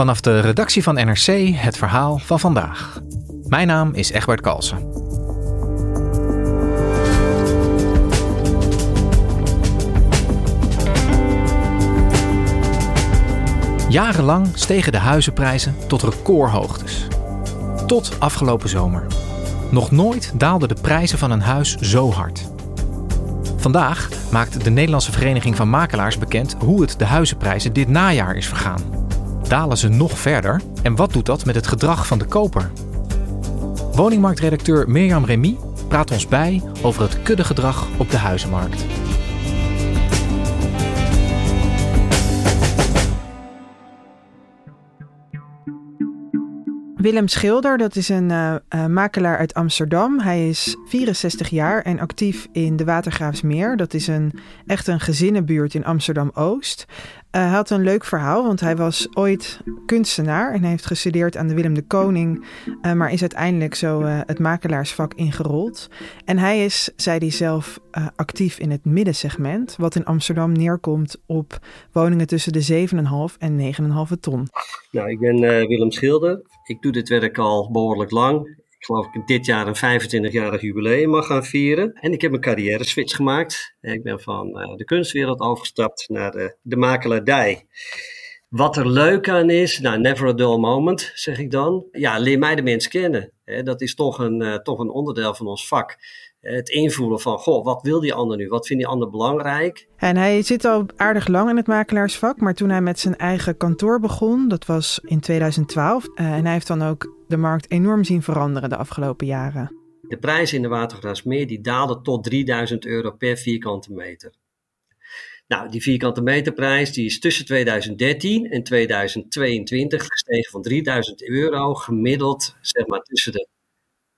Vanaf de redactie van NRC het verhaal van vandaag. Mijn naam is Egbert Kalsen. Jarenlang stegen de huizenprijzen tot recordhoogtes. Tot afgelopen zomer. Nog nooit daalden de prijzen van een huis zo hard. Vandaag maakt de Nederlandse Vereniging van Makelaars bekend hoe het de huizenprijzen dit najaar is vergaan. Dalen ze nog verder? En wat doet dat met het gedrag van de koper? Woningmarktredacteur Mirjam Remy praat ons bij over het kuddegedrag op de huizenmarkt. Willem Schilder, dat is een uh, uh, makelaar uit Amsterdam. Hij is 64 jaar en actief in de Watergraafsmeer. Dat is een, echt een gezinnenbuurt in Amsterdam-Oost. Uh, hij had een leuk verhaal, want hij was ooit kunstenaar... en heeft gestudeerd aan de Willem de Koning... maar is uiteindelijk zo het makelaarsvak ingerold. En hij is, zei hij zelf, actief in het middensegment... wat in Amsterdam neerkomt op woningen tussen de 7,5 en 9,5 ton. Nou, ik ben Willem Schilder ik doe dit werk al behoorlijk lang. Geloof ik dit jaar een 25-jarig jubileum mag gaan vieren. En ik heb een carrière switch gemaakt. Ik ben van eh, de kunstwereld overgestapt naar de, de makelaardij. Wat er leuk aan is, nou, never a dull moment, zeg ik dan. Ja, leer mij de mens kennen. Dat is toch een, uh, toch een onderdeel van ons vak. Het invoelen van, goh, wat wil die ander nu? Wat vindt die ander belangrijk? En hij zit al aardig lang in het makelaarsvak, maar toen hij met zijn eigen kantoor begon, dat was in 2012. Uh, en hij heeft dan ook de markt enorm zien veranderen de afgelopen jaren. De prijs in de Watergraafsmeer die daalde tot 3000 euro per vierkante meter. Nou, die vierkante meterprijs die is tussen 2013 en 2022 gestegen van 3000 euro, gemiddeld zeg maar tussen de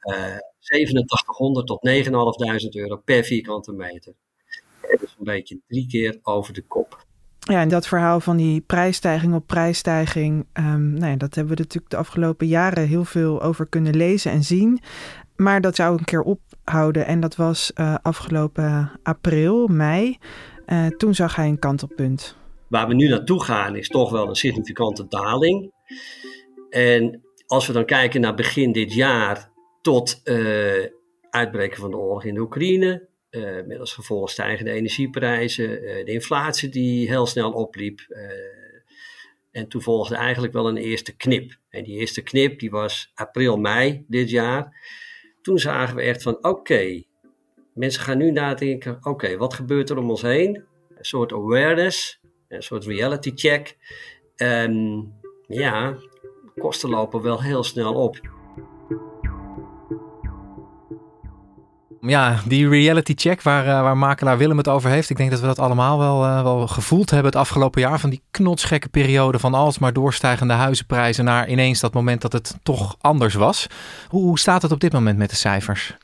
uh, 8700 tot 9500 euro per vierkante meter. Dat is een beetje drie keer over de kop. Ja, en dat verhaal van die prijsstijging op prijsstijging, um, nou ja, dat hebben we natuurlijk de afgelopen jaren heel veel over kunnen lezen en zien. Maar dat zou een keer ophouden en dat was uh, afgelopen april, mei. Uh, toen zag hij een kantelpunt. Waar we nu naartoe gaan is toch wel een significante daling. En als we dan kijken naar begin dit jaar tot uh, uitbreken van de oorlog in de Oekraïne, uh, met als gevolg stijgende energieprijzen, uh, de inflatie die heel snel opliep. en toen volgde eigenlijk wel een eerste knip. En die eerste knip die was april, mei dit jaar. Toen zagen we echt van oké, mensen gaan nu nadenken, oké, wat gebeurt er om ons heen? Een soort awareness, een soort reality check. En ja, kosten lopen wel heel snel op. Ja, die reality check waar, uh, waar makelaar Willem het over heeft. Ik denk dat we dat allemaal wel, uh, wel gevoeld hebben het afgelopen jaar. Van die knotsgekke periode van alsmaar doorstijgende huizenprijzen naar ineens dat moment dat het toch anders was. Hoe, staat het op dit moment met de cijfers?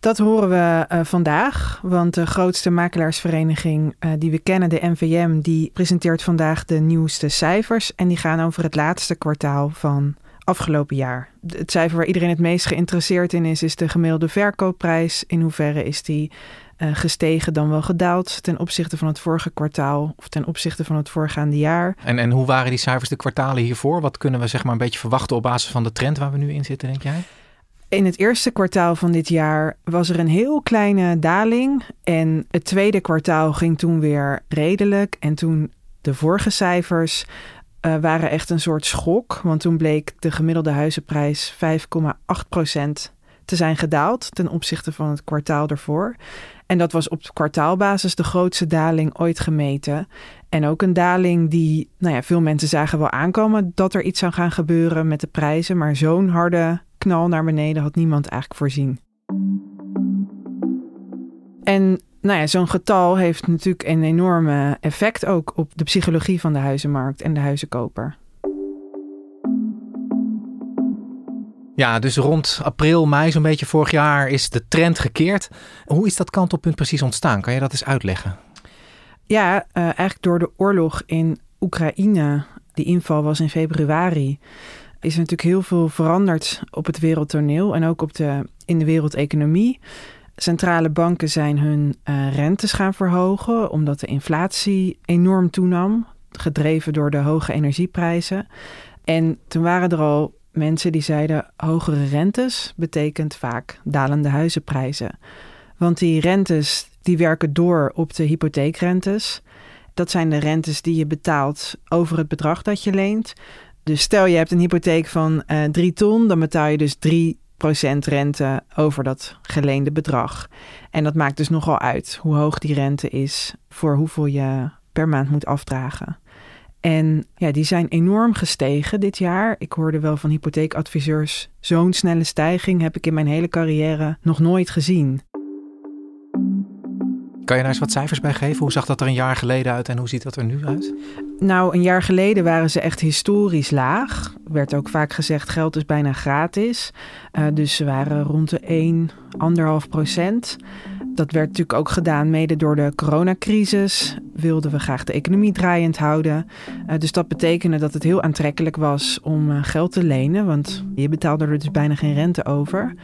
Dat horen we uh, vandaag, want de grootste makelaarsvereniging die we kennen, de NVM, die presenteert vandaag de nieuwste cijfers. En die gaan over het laatste kwartaal van afgelopen jaar. Het cijfer waar iedereen het meest geïnteresseerd in is, is de gemiddelde verkoopprijs. In hoeverre is die uh, gestegen dan wel gedaald ten opzichte van het vorige kwartaal of ten opzichte van het voorgaande jaar. En, en hoe waren die cijfers de kwartalen hiervoor? Wat kunnen we zeg maar een beetje verwachten op basis van de trend waar we nu in zitten, denk jij? In het eerste kwartaal van dit jaar was er een heel kleine daling. En het tweede kwartaal ging toen weer redelijk. En toen de vorige cijfers uh, waren echt een soort schok. Want toen bleek de gemiddelde huizenprijs 5,8% te zijn gedaald ten opzichte van het kwartaal ervoor. En dat was op kwartaalbasis de grootste daling ooit gemeten. En ook een daling die, nou ja, veel mensen zagen wel aankomen dat er iets zou gaan gebeuren met de prijzen. Maar zo'n harde knal naar beneden had niemand eigenlijk voorzien. En nou ja, zo'n getal heeft natuurlijk een enorme effect ook op de psychologie van de huizenmarkt en de huizenkoper. Ja, dus rond april, mei zo'n beetje vorig jaar is de trend gekeerd. Hoe is dat kantelpunt precies ontstaan? Kan je dat eens uitleggen? Ja, uh, eigenlijk door de oorlog in Oekraïne. Die inval was in februari. Is natuurlijk heel veel veranderd op het wereldtoneel en ook op de, in de wereldeconomie. Centrale banken zijn hun uh, rentes gaan verhogen omdat de inflatie enorm toenam, gedreven door de hoge energieprijzen. En toen waren er al mensen die zeiden hogere rentes betekent vaak dalende huizenprijzen. Want die rentes die werken door op de hypotheekrentes. Dat zijn de rentes die je betaalt over het bedrag dat je leent. Dus stel je hebt een hypotheek van uh, eh, 3 ton, dan betaal je dus 3 rente over dat geleende bedrag. En dat maakt dus nogal uit hoe hoog die rente is voor hoeveel je per maand moet afdragen. En ja, die zijn enorm gestegen dit jaar. Ik hoorde wel van hypotheekadviseurs, zo'n snelle stijging heb ik in mijn hele carrière nog nooit gezien. Kan je daar eens wat cijfers bij geven? Hoe zag dat er een jaar geleden uit en hoe ziet dat er nu uit? Nou, een jaar geleden waren ze echt historisch laag. Er werd ook vaak gezegd, geld is bijna gratis. Uh, dus ze waren rond de 1, 1,5 procent. Dat werd natuurlijk ook gedaan mede door de coronacrisis. Wilden we graag de economie draaiend houden. Uh, dus dat betekende dat het heel aantrekkelijk was om uh, geld te lenen. Want je betaalde er dus bijna geen rente over.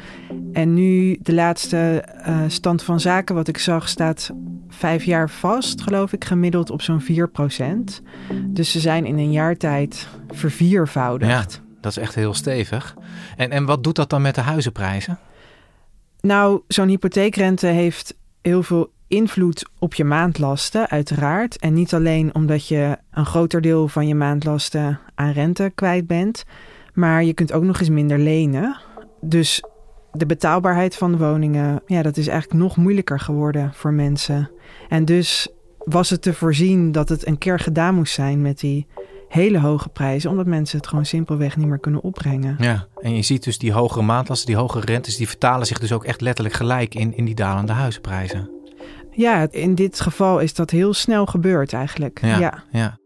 En nu de laatste stand van zaken wat ik zag staat vijf jaar vast, geloof ik, gemiddeld op zo'n 4 procent. Dus ze zijn in een jaar tijd verviervoudigd. Ja, dat is echt heel stevig. En, en wat doet dat dan met de huizenprijzen? Nou, zo'n hypotheekrente heeft heel veel invloed op je maandlasten, uiteraard. En niet alleen omdat je een groter deel van je maandlasten aan rente kwijt bent, maar je kunt ook nog eens minder lenen. Dus de betaalbaarheid van de woningen, ja, dat is eigenlijk nog moeilijker geworden voor mensen. En dus was het te voorzien dat het een keer gedaan moest zijn met die hele hoge prijzen, omdat mensen het gewoon simpelweg niet meer kunnen opbrengen. Ja, en je ziet dus die hogere maandlasten, die hogere rentes, die vertalen zich dus ook echt letterlijk gelijk in, in die dalende huizenprijzen. Ja, in dit geval is dat heel snel gebeurd eigenlijk. Ja, ja.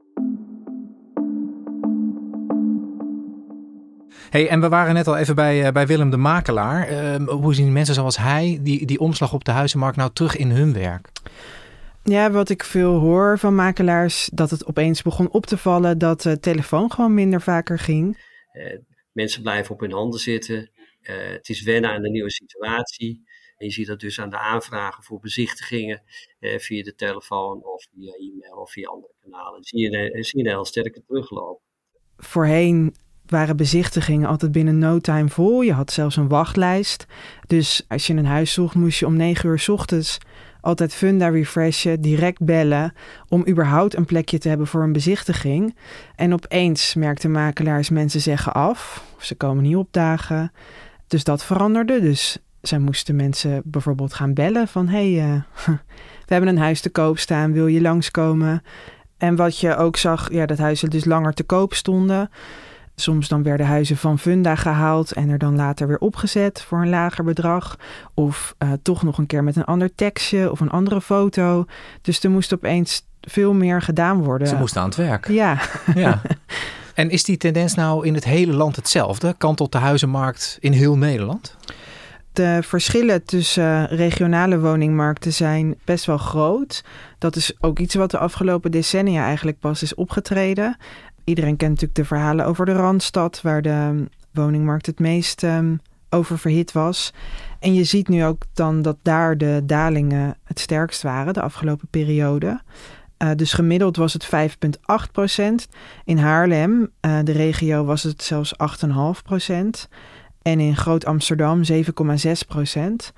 Hey, en we waren net al even bij, uh, bij Willem de Makelaar. Uh, hoe zien mensen zoals hij die, die omslag op de huizenmarkt nou terug in hun werk? Ja, wat ik veel hoor van makelaars, dat het opeens begon op te vallen dat de telefoon gewoon minder vaker ging. Uh, mensen blijven op hun handen zitten. Uh, het is wennen aan de nieuwe situatie. En je ziet dat dus aan de aanvragen voor bezichtigingen uh, via de telefoon of via e-mail of via andere kanalen. Zie je, zie je een heel sterke terugloop. Voorheen waren bezichtigingen altijd binnen no time vol. Je had zelfs een wachtlijst. Dus als je een huis zocht, moest je om negen uur s ochtends altijd funda refreshen, direct bellen om überhaupt een plekje te hebben voor een bezichtiging. En opeens merkten makelaars mensen zeggen af, of ze komen niet opdagen. Dus dat veranderde. Dus zij moesten mensen bijvoorbeeld gaan bellen van hey, uh, we hebben een huis te koop staan, wil je langskomen? En wat je ook zag, ja, dat huizen dus langer te koop stonden. Soms dan werden huizen van funda gehaald en er dan later weer opgezet voor een lager bedrag. Of uh, toch nog een keer met een ander tekstje of een andere foto. Dus er moest opeens veel meer gedaan worden. Ze moesten aan het werk. Ja. ja. En is die tendens nou in het hele land hetzelfde? Kantelt de huizenmarkt in heel Nederland? De verschillen tussen regionale woningmarkten zijn best wel groot. Dat is ook iets wat de afgelopen decennia eigenlijk pas is opgetreden. Iedereen kent natuurlijk de verhalen over de Randstad, waar de woningmarkt het meest um, over verhit was. En je ziet nu ook dan dat daar de dalingen het sterkst waren de afgelopen periode. Uh, dus gemiddeld was het 5,8 procent. In Haarlem, uh, de regio, was het zelfs 8,5 procent. en in Groot Amsterdam 7,6 procent.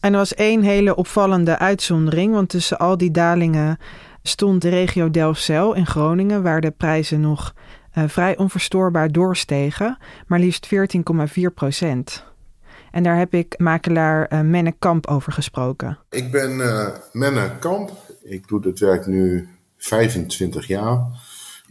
En er was één hele opvallende uitzondering, want tussen al die dalingen stond de regio Delfzijl in Groningen, waar de prijzen nog uh, vrij onverstoorbaar doorstegen, maar liefst 14,4 procent. En daar heb ik makelaar uh, Menne Kamp over gesproken. Ik ben uh, Menne Kamp. Ik doe dit werk nu 25 jaar.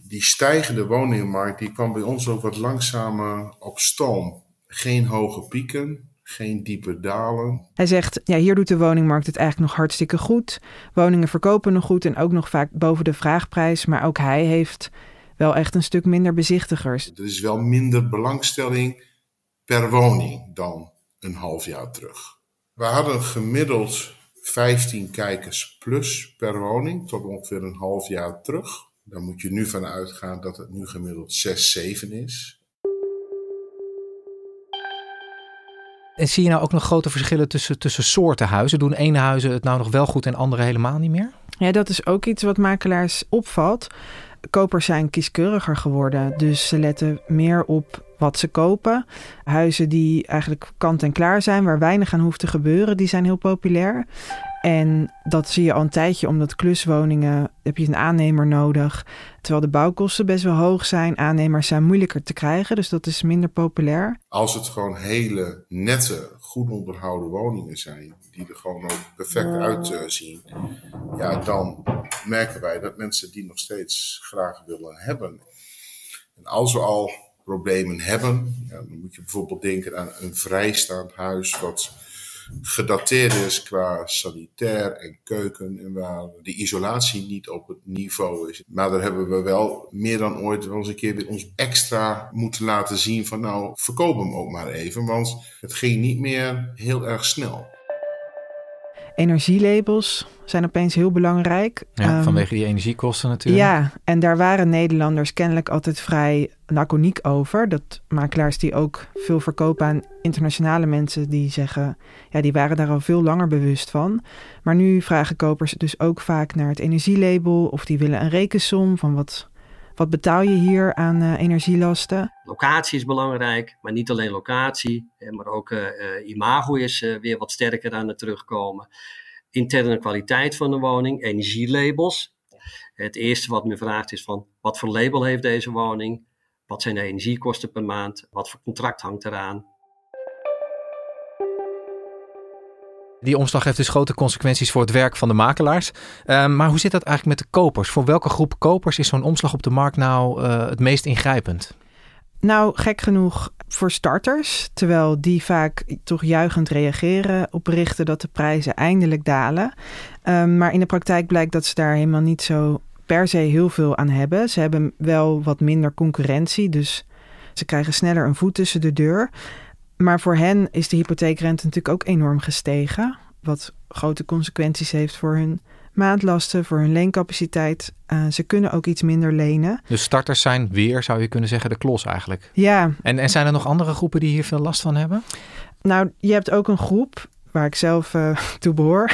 Die stijgende woningenmarkt die kwam bij ons ook wat langzamer op stoom. Geen hoge pieken, geen diepe dalen. Hij zegt, ja, hier doet de woningmarkt het eigenlijk nog hartstikke goed. Woningen verkopen nog goed en ook nog vaak boven de vraagprijs. Maar ook hij heeft wel echt een stuk minder bezichtigers. Er is wel minder belangstelling per woning dan een half jaar terug. We hadden gemiddeld 15 kijkers plus per woning tot ongeveer een half jaar terug. Dan moet je nu van uitgaan dat het nu gemiddeld 6, 7 is. En zie je nou ook nog grote verschillen tussen, tussen soorten huizen? Doen ene huizen het nou nog wel goed en andere helemaal niet meer? Ja, dat is ook iets wat makelaars opvalt. Kopers zijn kieskeuriger geworden, dus ze letten meer op wat ze kopen. Huizen die eigenlijk kant en klaar zijn, waar weinig aan hoeft te gebeuren, die zijn heel populair. En dat zie je al een tijdje, omdat kluswoningen heb je een aannemer nodig. Terwijl de bouwkosten best wel hoog zijn. Aannemers zijn moeilijker te krijgen, dus dat is minder populair. Als het gewoon hele nette, goed onderhouden woningen zijn, die er gewoon ook perfect uitzien, ja, dan merken wij dat mensen die nog steeds graag willen hebben. En als we al problemen hebben, ja, dan moet je bijvoorbeeld denken aan een vrijstaand huis wat gedateerd is qua sanitair en keuken en waar de isolatie niet op het niveau is. Maar daar hebben we wel meer dan ooit wel eens een keer weer ons extra moeten laten zien van nou, verkoop hem ook maar even, want het ging niet meer heel erg snel. Energielabels zijn opeens heel belangrijk. Ja, um, vanwege die energiekosten natuurlijk. Ja, en daar waren Nederlanders kennelijk altijd vrij laconiek over. Dat makelaars die ook veel verkopen aan internationale mensen die zeggen, ja, die waren daar al veel langer bewust van. Maar nu vragen kopers dus ook vaak naar het energielabel of die willen een rekensom van wat, wat betaal je hier aan uh, energielasten. Locatie is belangrijk, maar niet alleen locatie, maar ook uh, imago is weer wat sterker aan het terugkomen. Interne kwaliteit van de woning, energielabels. Het eerste wat men vraagt is van wat voor label heeft deze woning? Wat zijn de energiekosten per maand? Wat voor contract hangt eraan? Die omslag heeft dus grote consequenties voor het werk van de makelaars. Uh, maar hoe zit dat eigenlijk met de kopers? Voor welke groep kopers is zo'n omslag op de markt nou uh, het meest ingrijpend? Nou, gek genoeg voor starters, terwijl die vaak toch juichend reageren op berichten dat de prijzen eindelijk dalen. Um, maar in de praktijk blijkt dat ze daar helemaal niet zo per se heel veel aan hebben. Ze hebben wel wat minder concurrentie, dus ze krijgen sneller een voet tussen de deur. Maar voor hen is de hypotheekrente natuurlijk ook enorm gestegen. Wat grote consequenties heeft voor hun maandlasten, voor hun leencapaciteit. Uh, ze kunnen ook iets minder lenen. Dus starters zijn weer, zou je kunnen zeggen, de klos eigenlijk. Ja. En, en zijn er nog andere groepen die hier veel last van hebben? Nou, je hebt ook een groep waar ik zelf uh, toe behoor.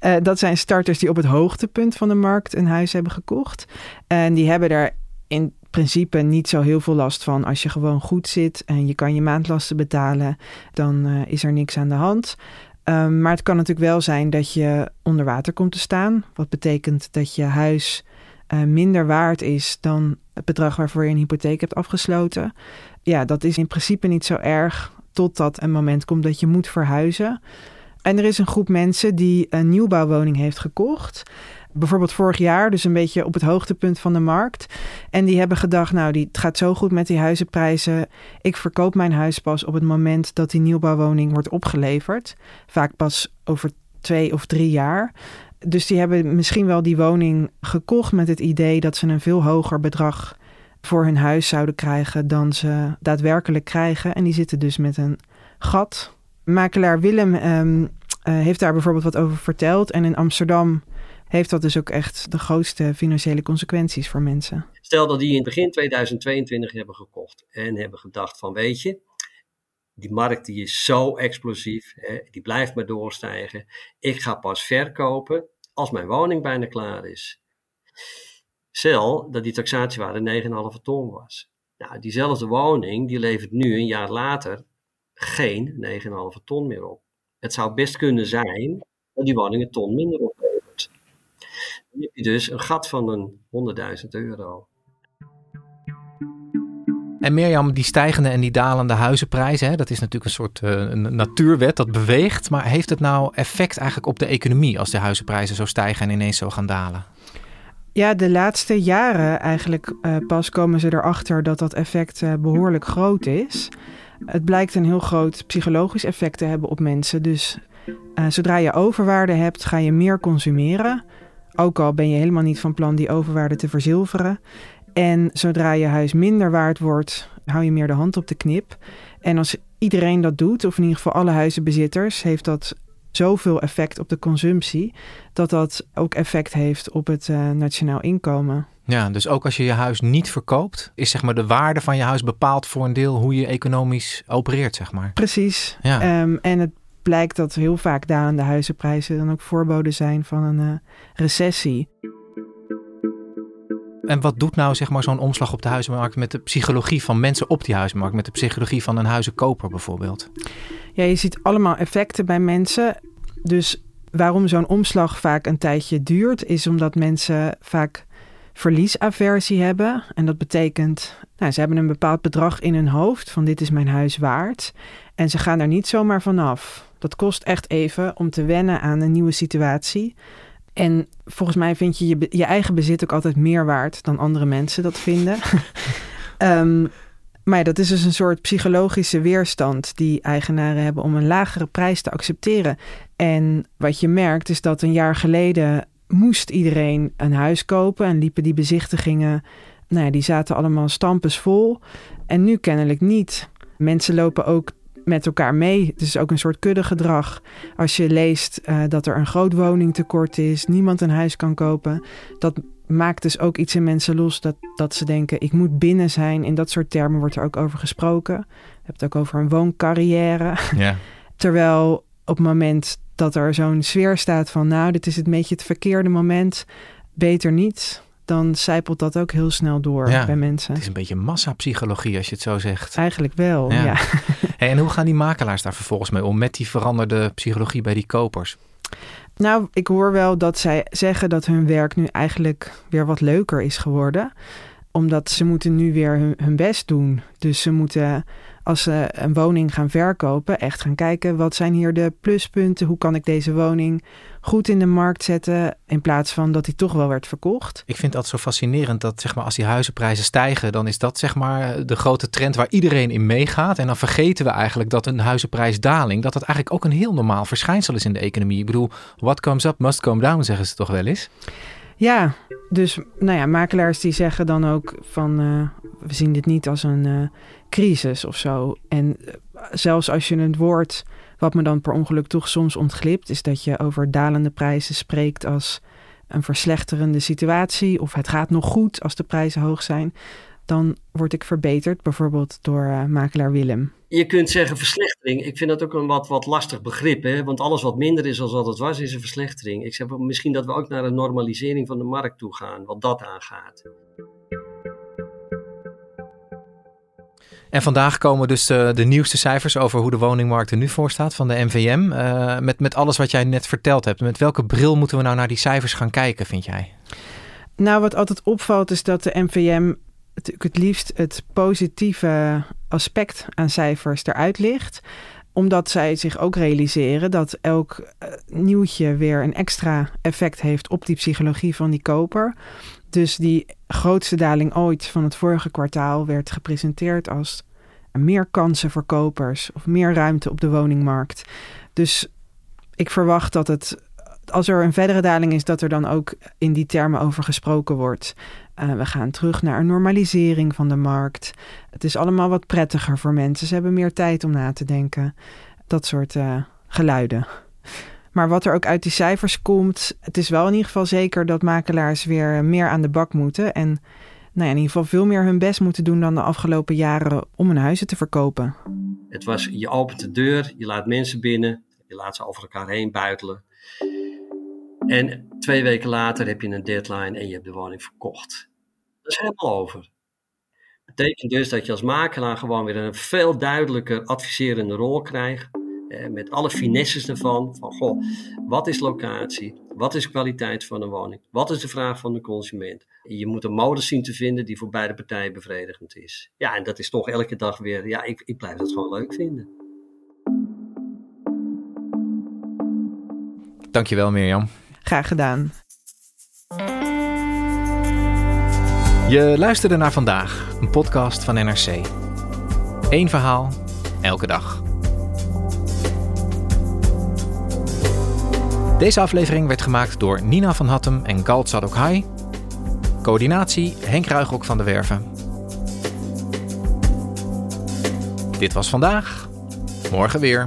uh, dat zijn starters die op het hoogtepunt van de markt een huis hebben gekocht. En die hebben daar in principe niet zo heel veel last van. Als je gewoon goed zit en je kan je maandlasten betalen, dan uh, is er niks aan de hand. Um, maar het kan natuurlijk wel zijn dat je onder water komt te staan. Wat betekent dat je huis uh, minder waard is dan het bedrag waarvoor je een hypotheek hebt afgesloten. Ja, dat is in principe niet zo erg totdat een moment komt dat je moet verhuizen. En er is een groep mensen die een nieuwbouwwoning heeft gekocht. Bijvoorbeeld vorig jaar, dus een beetje op het hoogtepunt van de markt. En die hebben gedacht, nou, die, het gaat zo goed met die huizenprijzen. Ik verkoop mijn huis pas op het moment dat die nieuwbouwwoning wordt opgeleverd. Vaak pas over twee of drie jaar. Dus die hebben misschien wel die woning gekocht met het idee dat ze een veel hoger bedrag voor hun huis zouden krijgen dan ze daadwerkelijk krijgen. En die zitten dus met een gat. Makelaar Willem um, uh, heeft daar bijvoorbeeld wat over verteld. En in Amsterdam heeft dat dus ook echt de grootste financiële consequenties voor mensen. Stel dat die in begin 2022 hebben gekocht en hebben gedacht van weet je, die markt die is zo explosief, hè, die blijft maar doorstijgen. Ik ga pas verkopen als mijn woning bijna klaar is. Stel dat die taxatiewaarde 9,5 ton was. Nou, diezelfde woning die levert nu een jaar later geen 9,5 ton meer op. Het zou best kunnen zijn dat die woning een ton minder oplevert. Heb je dus een gat van een 100.000 euro. En Mirjam, die stijgende en die dalende huizenprijzen, hè, dat is natuurlijk een soort uh, een natuurwet dat beweegt. Maar heeft het nou effect eigenlijk op de economie als de huizenprijzen zo stijgen en ineens zo gaan dalen? Ja, de laatste jaren eigenlijk uh, pas komen ze erachter dat dat effect uh, behoorlijk groot is. Het blijkt een heel groot psychologisch effect te hebben op mensen. Dus uh, zodra je overwaarde hebt, ga je meer consumeren. Ook al ben je helemaal niet van plan die overwaarde te verzilveren. En zodra je huis minder waard wordt, hou je meer de hand op de knip. En als iedereen dat doet, of in ieder geval alle huizenbezitters, heeft dat zoveel effect op de consumptie, dat dat ook effect heeft op het uh, nationaal inkomen. Ja, dus ook als je je huis niet verkoopt, is zeg maar de waarde van je huis bepaald voor een deel hoe je economisch opereert, zeg maar. Precies. Ja. Um, en het blijkt dat heel vaak dalende huizenprijzen dan ook voorboden zijn van een uh, recessie. En wat doet nou zeg maar, zo'n omslag op de huizenmarkt met de psychologie van mensen op die huizenmarkt, met de psychologie van een huizenkoper bijvoorbeeld? Ja, je ziet allemaal effecten bij mensen. Dus waarom zo'n omslag vaak een tijdje duurt, is omdat mensen vaak verliesaversie hebben. En dat betekent, nou, ze hebben een bepaald bedrag in hun hoofd van dit is mijn huis waard. En ze gaan er niet zomaar vanaf. Dat kost echt even om te wennen aan een nieuwe situatie. En volgens mij vind je, je je, eigen bezit ook altijd meer waard dan andere mensen dat vinden. um, maar ja, dat is dus een soort psychologische weerstand die eigenaren hebben om een lagere prijs te accepteren. En wat je merkt is dat een jaar geleden moest iedereen een huis kopen en liepen die bezichtigingen, nou ja, die zaten allemaal stampes vol. En nu kennelijk niet. Mensen lopen ook met elkaar mee. Het is ook een soort kuddegedrag. Als je leest uh, dat er een groot woningtekort is, niemand een huis kan kopen, dat maakt dus ook iets in mensen los dat, dat ze denken: ik moet binnen zijn. In dat soort termen wordt er ook over gesproken. Je hebt het ook over een wooncarrière. Ja. Terwijl op het moment dat er zo'n sfeer staat van: nou, dit is het beetje het verkeerde moment, beter niet dan zijpelt dat ook heel snel door bij mensen. Het is een beetje massapsychologie als je het zo zegt. Eigenlijk wel, ja. hey, en hoe gaan die makelaars daar vervolgens mee om met die veranderde psychologie bij die kopers? Nou, ik hoor wel dat zij zeggen dat hun werk nu eigenlijk weer wat leuker is geworden. Omdat ze moeten nu weer hun, hun best doen. Dus ze moeten als ze een woning gaan verkopen, echt gaan kijken wat zijn hier de pluspunten, hoe kan ik deze woning goed in de markt zetten, in plaats van dat die toch wel werd verkocht. Ik vind dat zo fascinerend dat zeg maar, als die huizenprijzen stijgen, dan is dat zeg maar de grote trend waar iedereen in meegaat. En dan vergeten we eigenlijk dat een huizenprijsdaling, dat dat eigenlijk ook een heel normaal verschijnsel is in de economie. Ik bedoel, what comes up must come down, zeggen ze toch wel eens? Ja, dus nou ja, makelaars die zeggen dan ook van uh, we zien dit niet als een uh, crisis of zo. En uh, zelfs als je het woord, wat me dan per ongeluk toch soms ontglipt, is dat je over dalende prijzen spreekt als een verslechterende situatie of het gaat nog goed als de prijzen hoog zijn. Dan word ik verbeterd, bijvoorbeeld door makelaar Willem je kunt zeggen verslechtering. Ik vind dat ook een wat, wat lastig begrip. Hè? Want alles wat minder is dan wat het was, is een verslechtering. Ik zeg misschien dat we ook naar een normalisering van de markt toe gaan, wat dat aangaat. En vandaag komen dus de, de, nieuwste cijfers over hoe de woningmarkt er nu voor staat van de NVM. Uh, met, met alles wat jij net verteld hebt. Met welke bril moeten we nou naar die cijfers gaan kijken, vind jij? Nou, wat altijd opvalt is dat de NVM natuurlijk het liefst het positieve aspect aan cijfers eruit ligt omdat zij zich ook realiseren dat elk uh, nieuwtje weer een extra effect heeft op die psychologie van die koper. Dus die grootste daling ooit van het vorige kwartaal werd gepresenteerd als meer kansen voor kopers of meer ruimte op de woningmarkt. Dus ik verwacht dat het, als er een verdere daling is, dat er dan ook in die termen over gesproken wordt. Uh, we gaan terug naar een normalisering van de markt. Het is allemaal wat prettiger voor mensen. Ze hebben meer tijd om na te denken. Dat soort uh, geluiden. Maar wat er ook uit die cijfers komt, het is wel in ieder geval zeker dat makelaars weer meer aan de bak moeten. En nou ja, in ieder geval veel meer hun best moeten doen dan de afgelopen jaren om hun huizen te verkopen. Het was, je opent de deur, je laat mensen binnen, je laat ze over elkaar heen buitelen. En twee weken later heb je een deadline en je hebt de woning verkocht. Dat is helemaal over. betekent dus dat je als makelaar gewoon weer een veel duidelijker adviserende rol krijgt. Eh, met alle finesses ervan. Van goh, wat is locatie? Wat is kwaliteit van een woning? Wat is de vraag van de consument? Je moet een modus zien te vinden die voor beide partijen bevredigend is. Ja, en dat is toch elke dag weer. Ja, ik, ik blijf dat gewoon leuk vinden. Dankjewel Mirjam. Graag gedaan. Je luisterde naar vandaag, een podcast van NRC. Eén verhaal, elke dag. Deze aflevering werd gemaakt door Nina van Hattem en Galt Sadokhai. Coördinatie Henk Ruigrok van de Werven. Dit was vandaag. Morgen weer.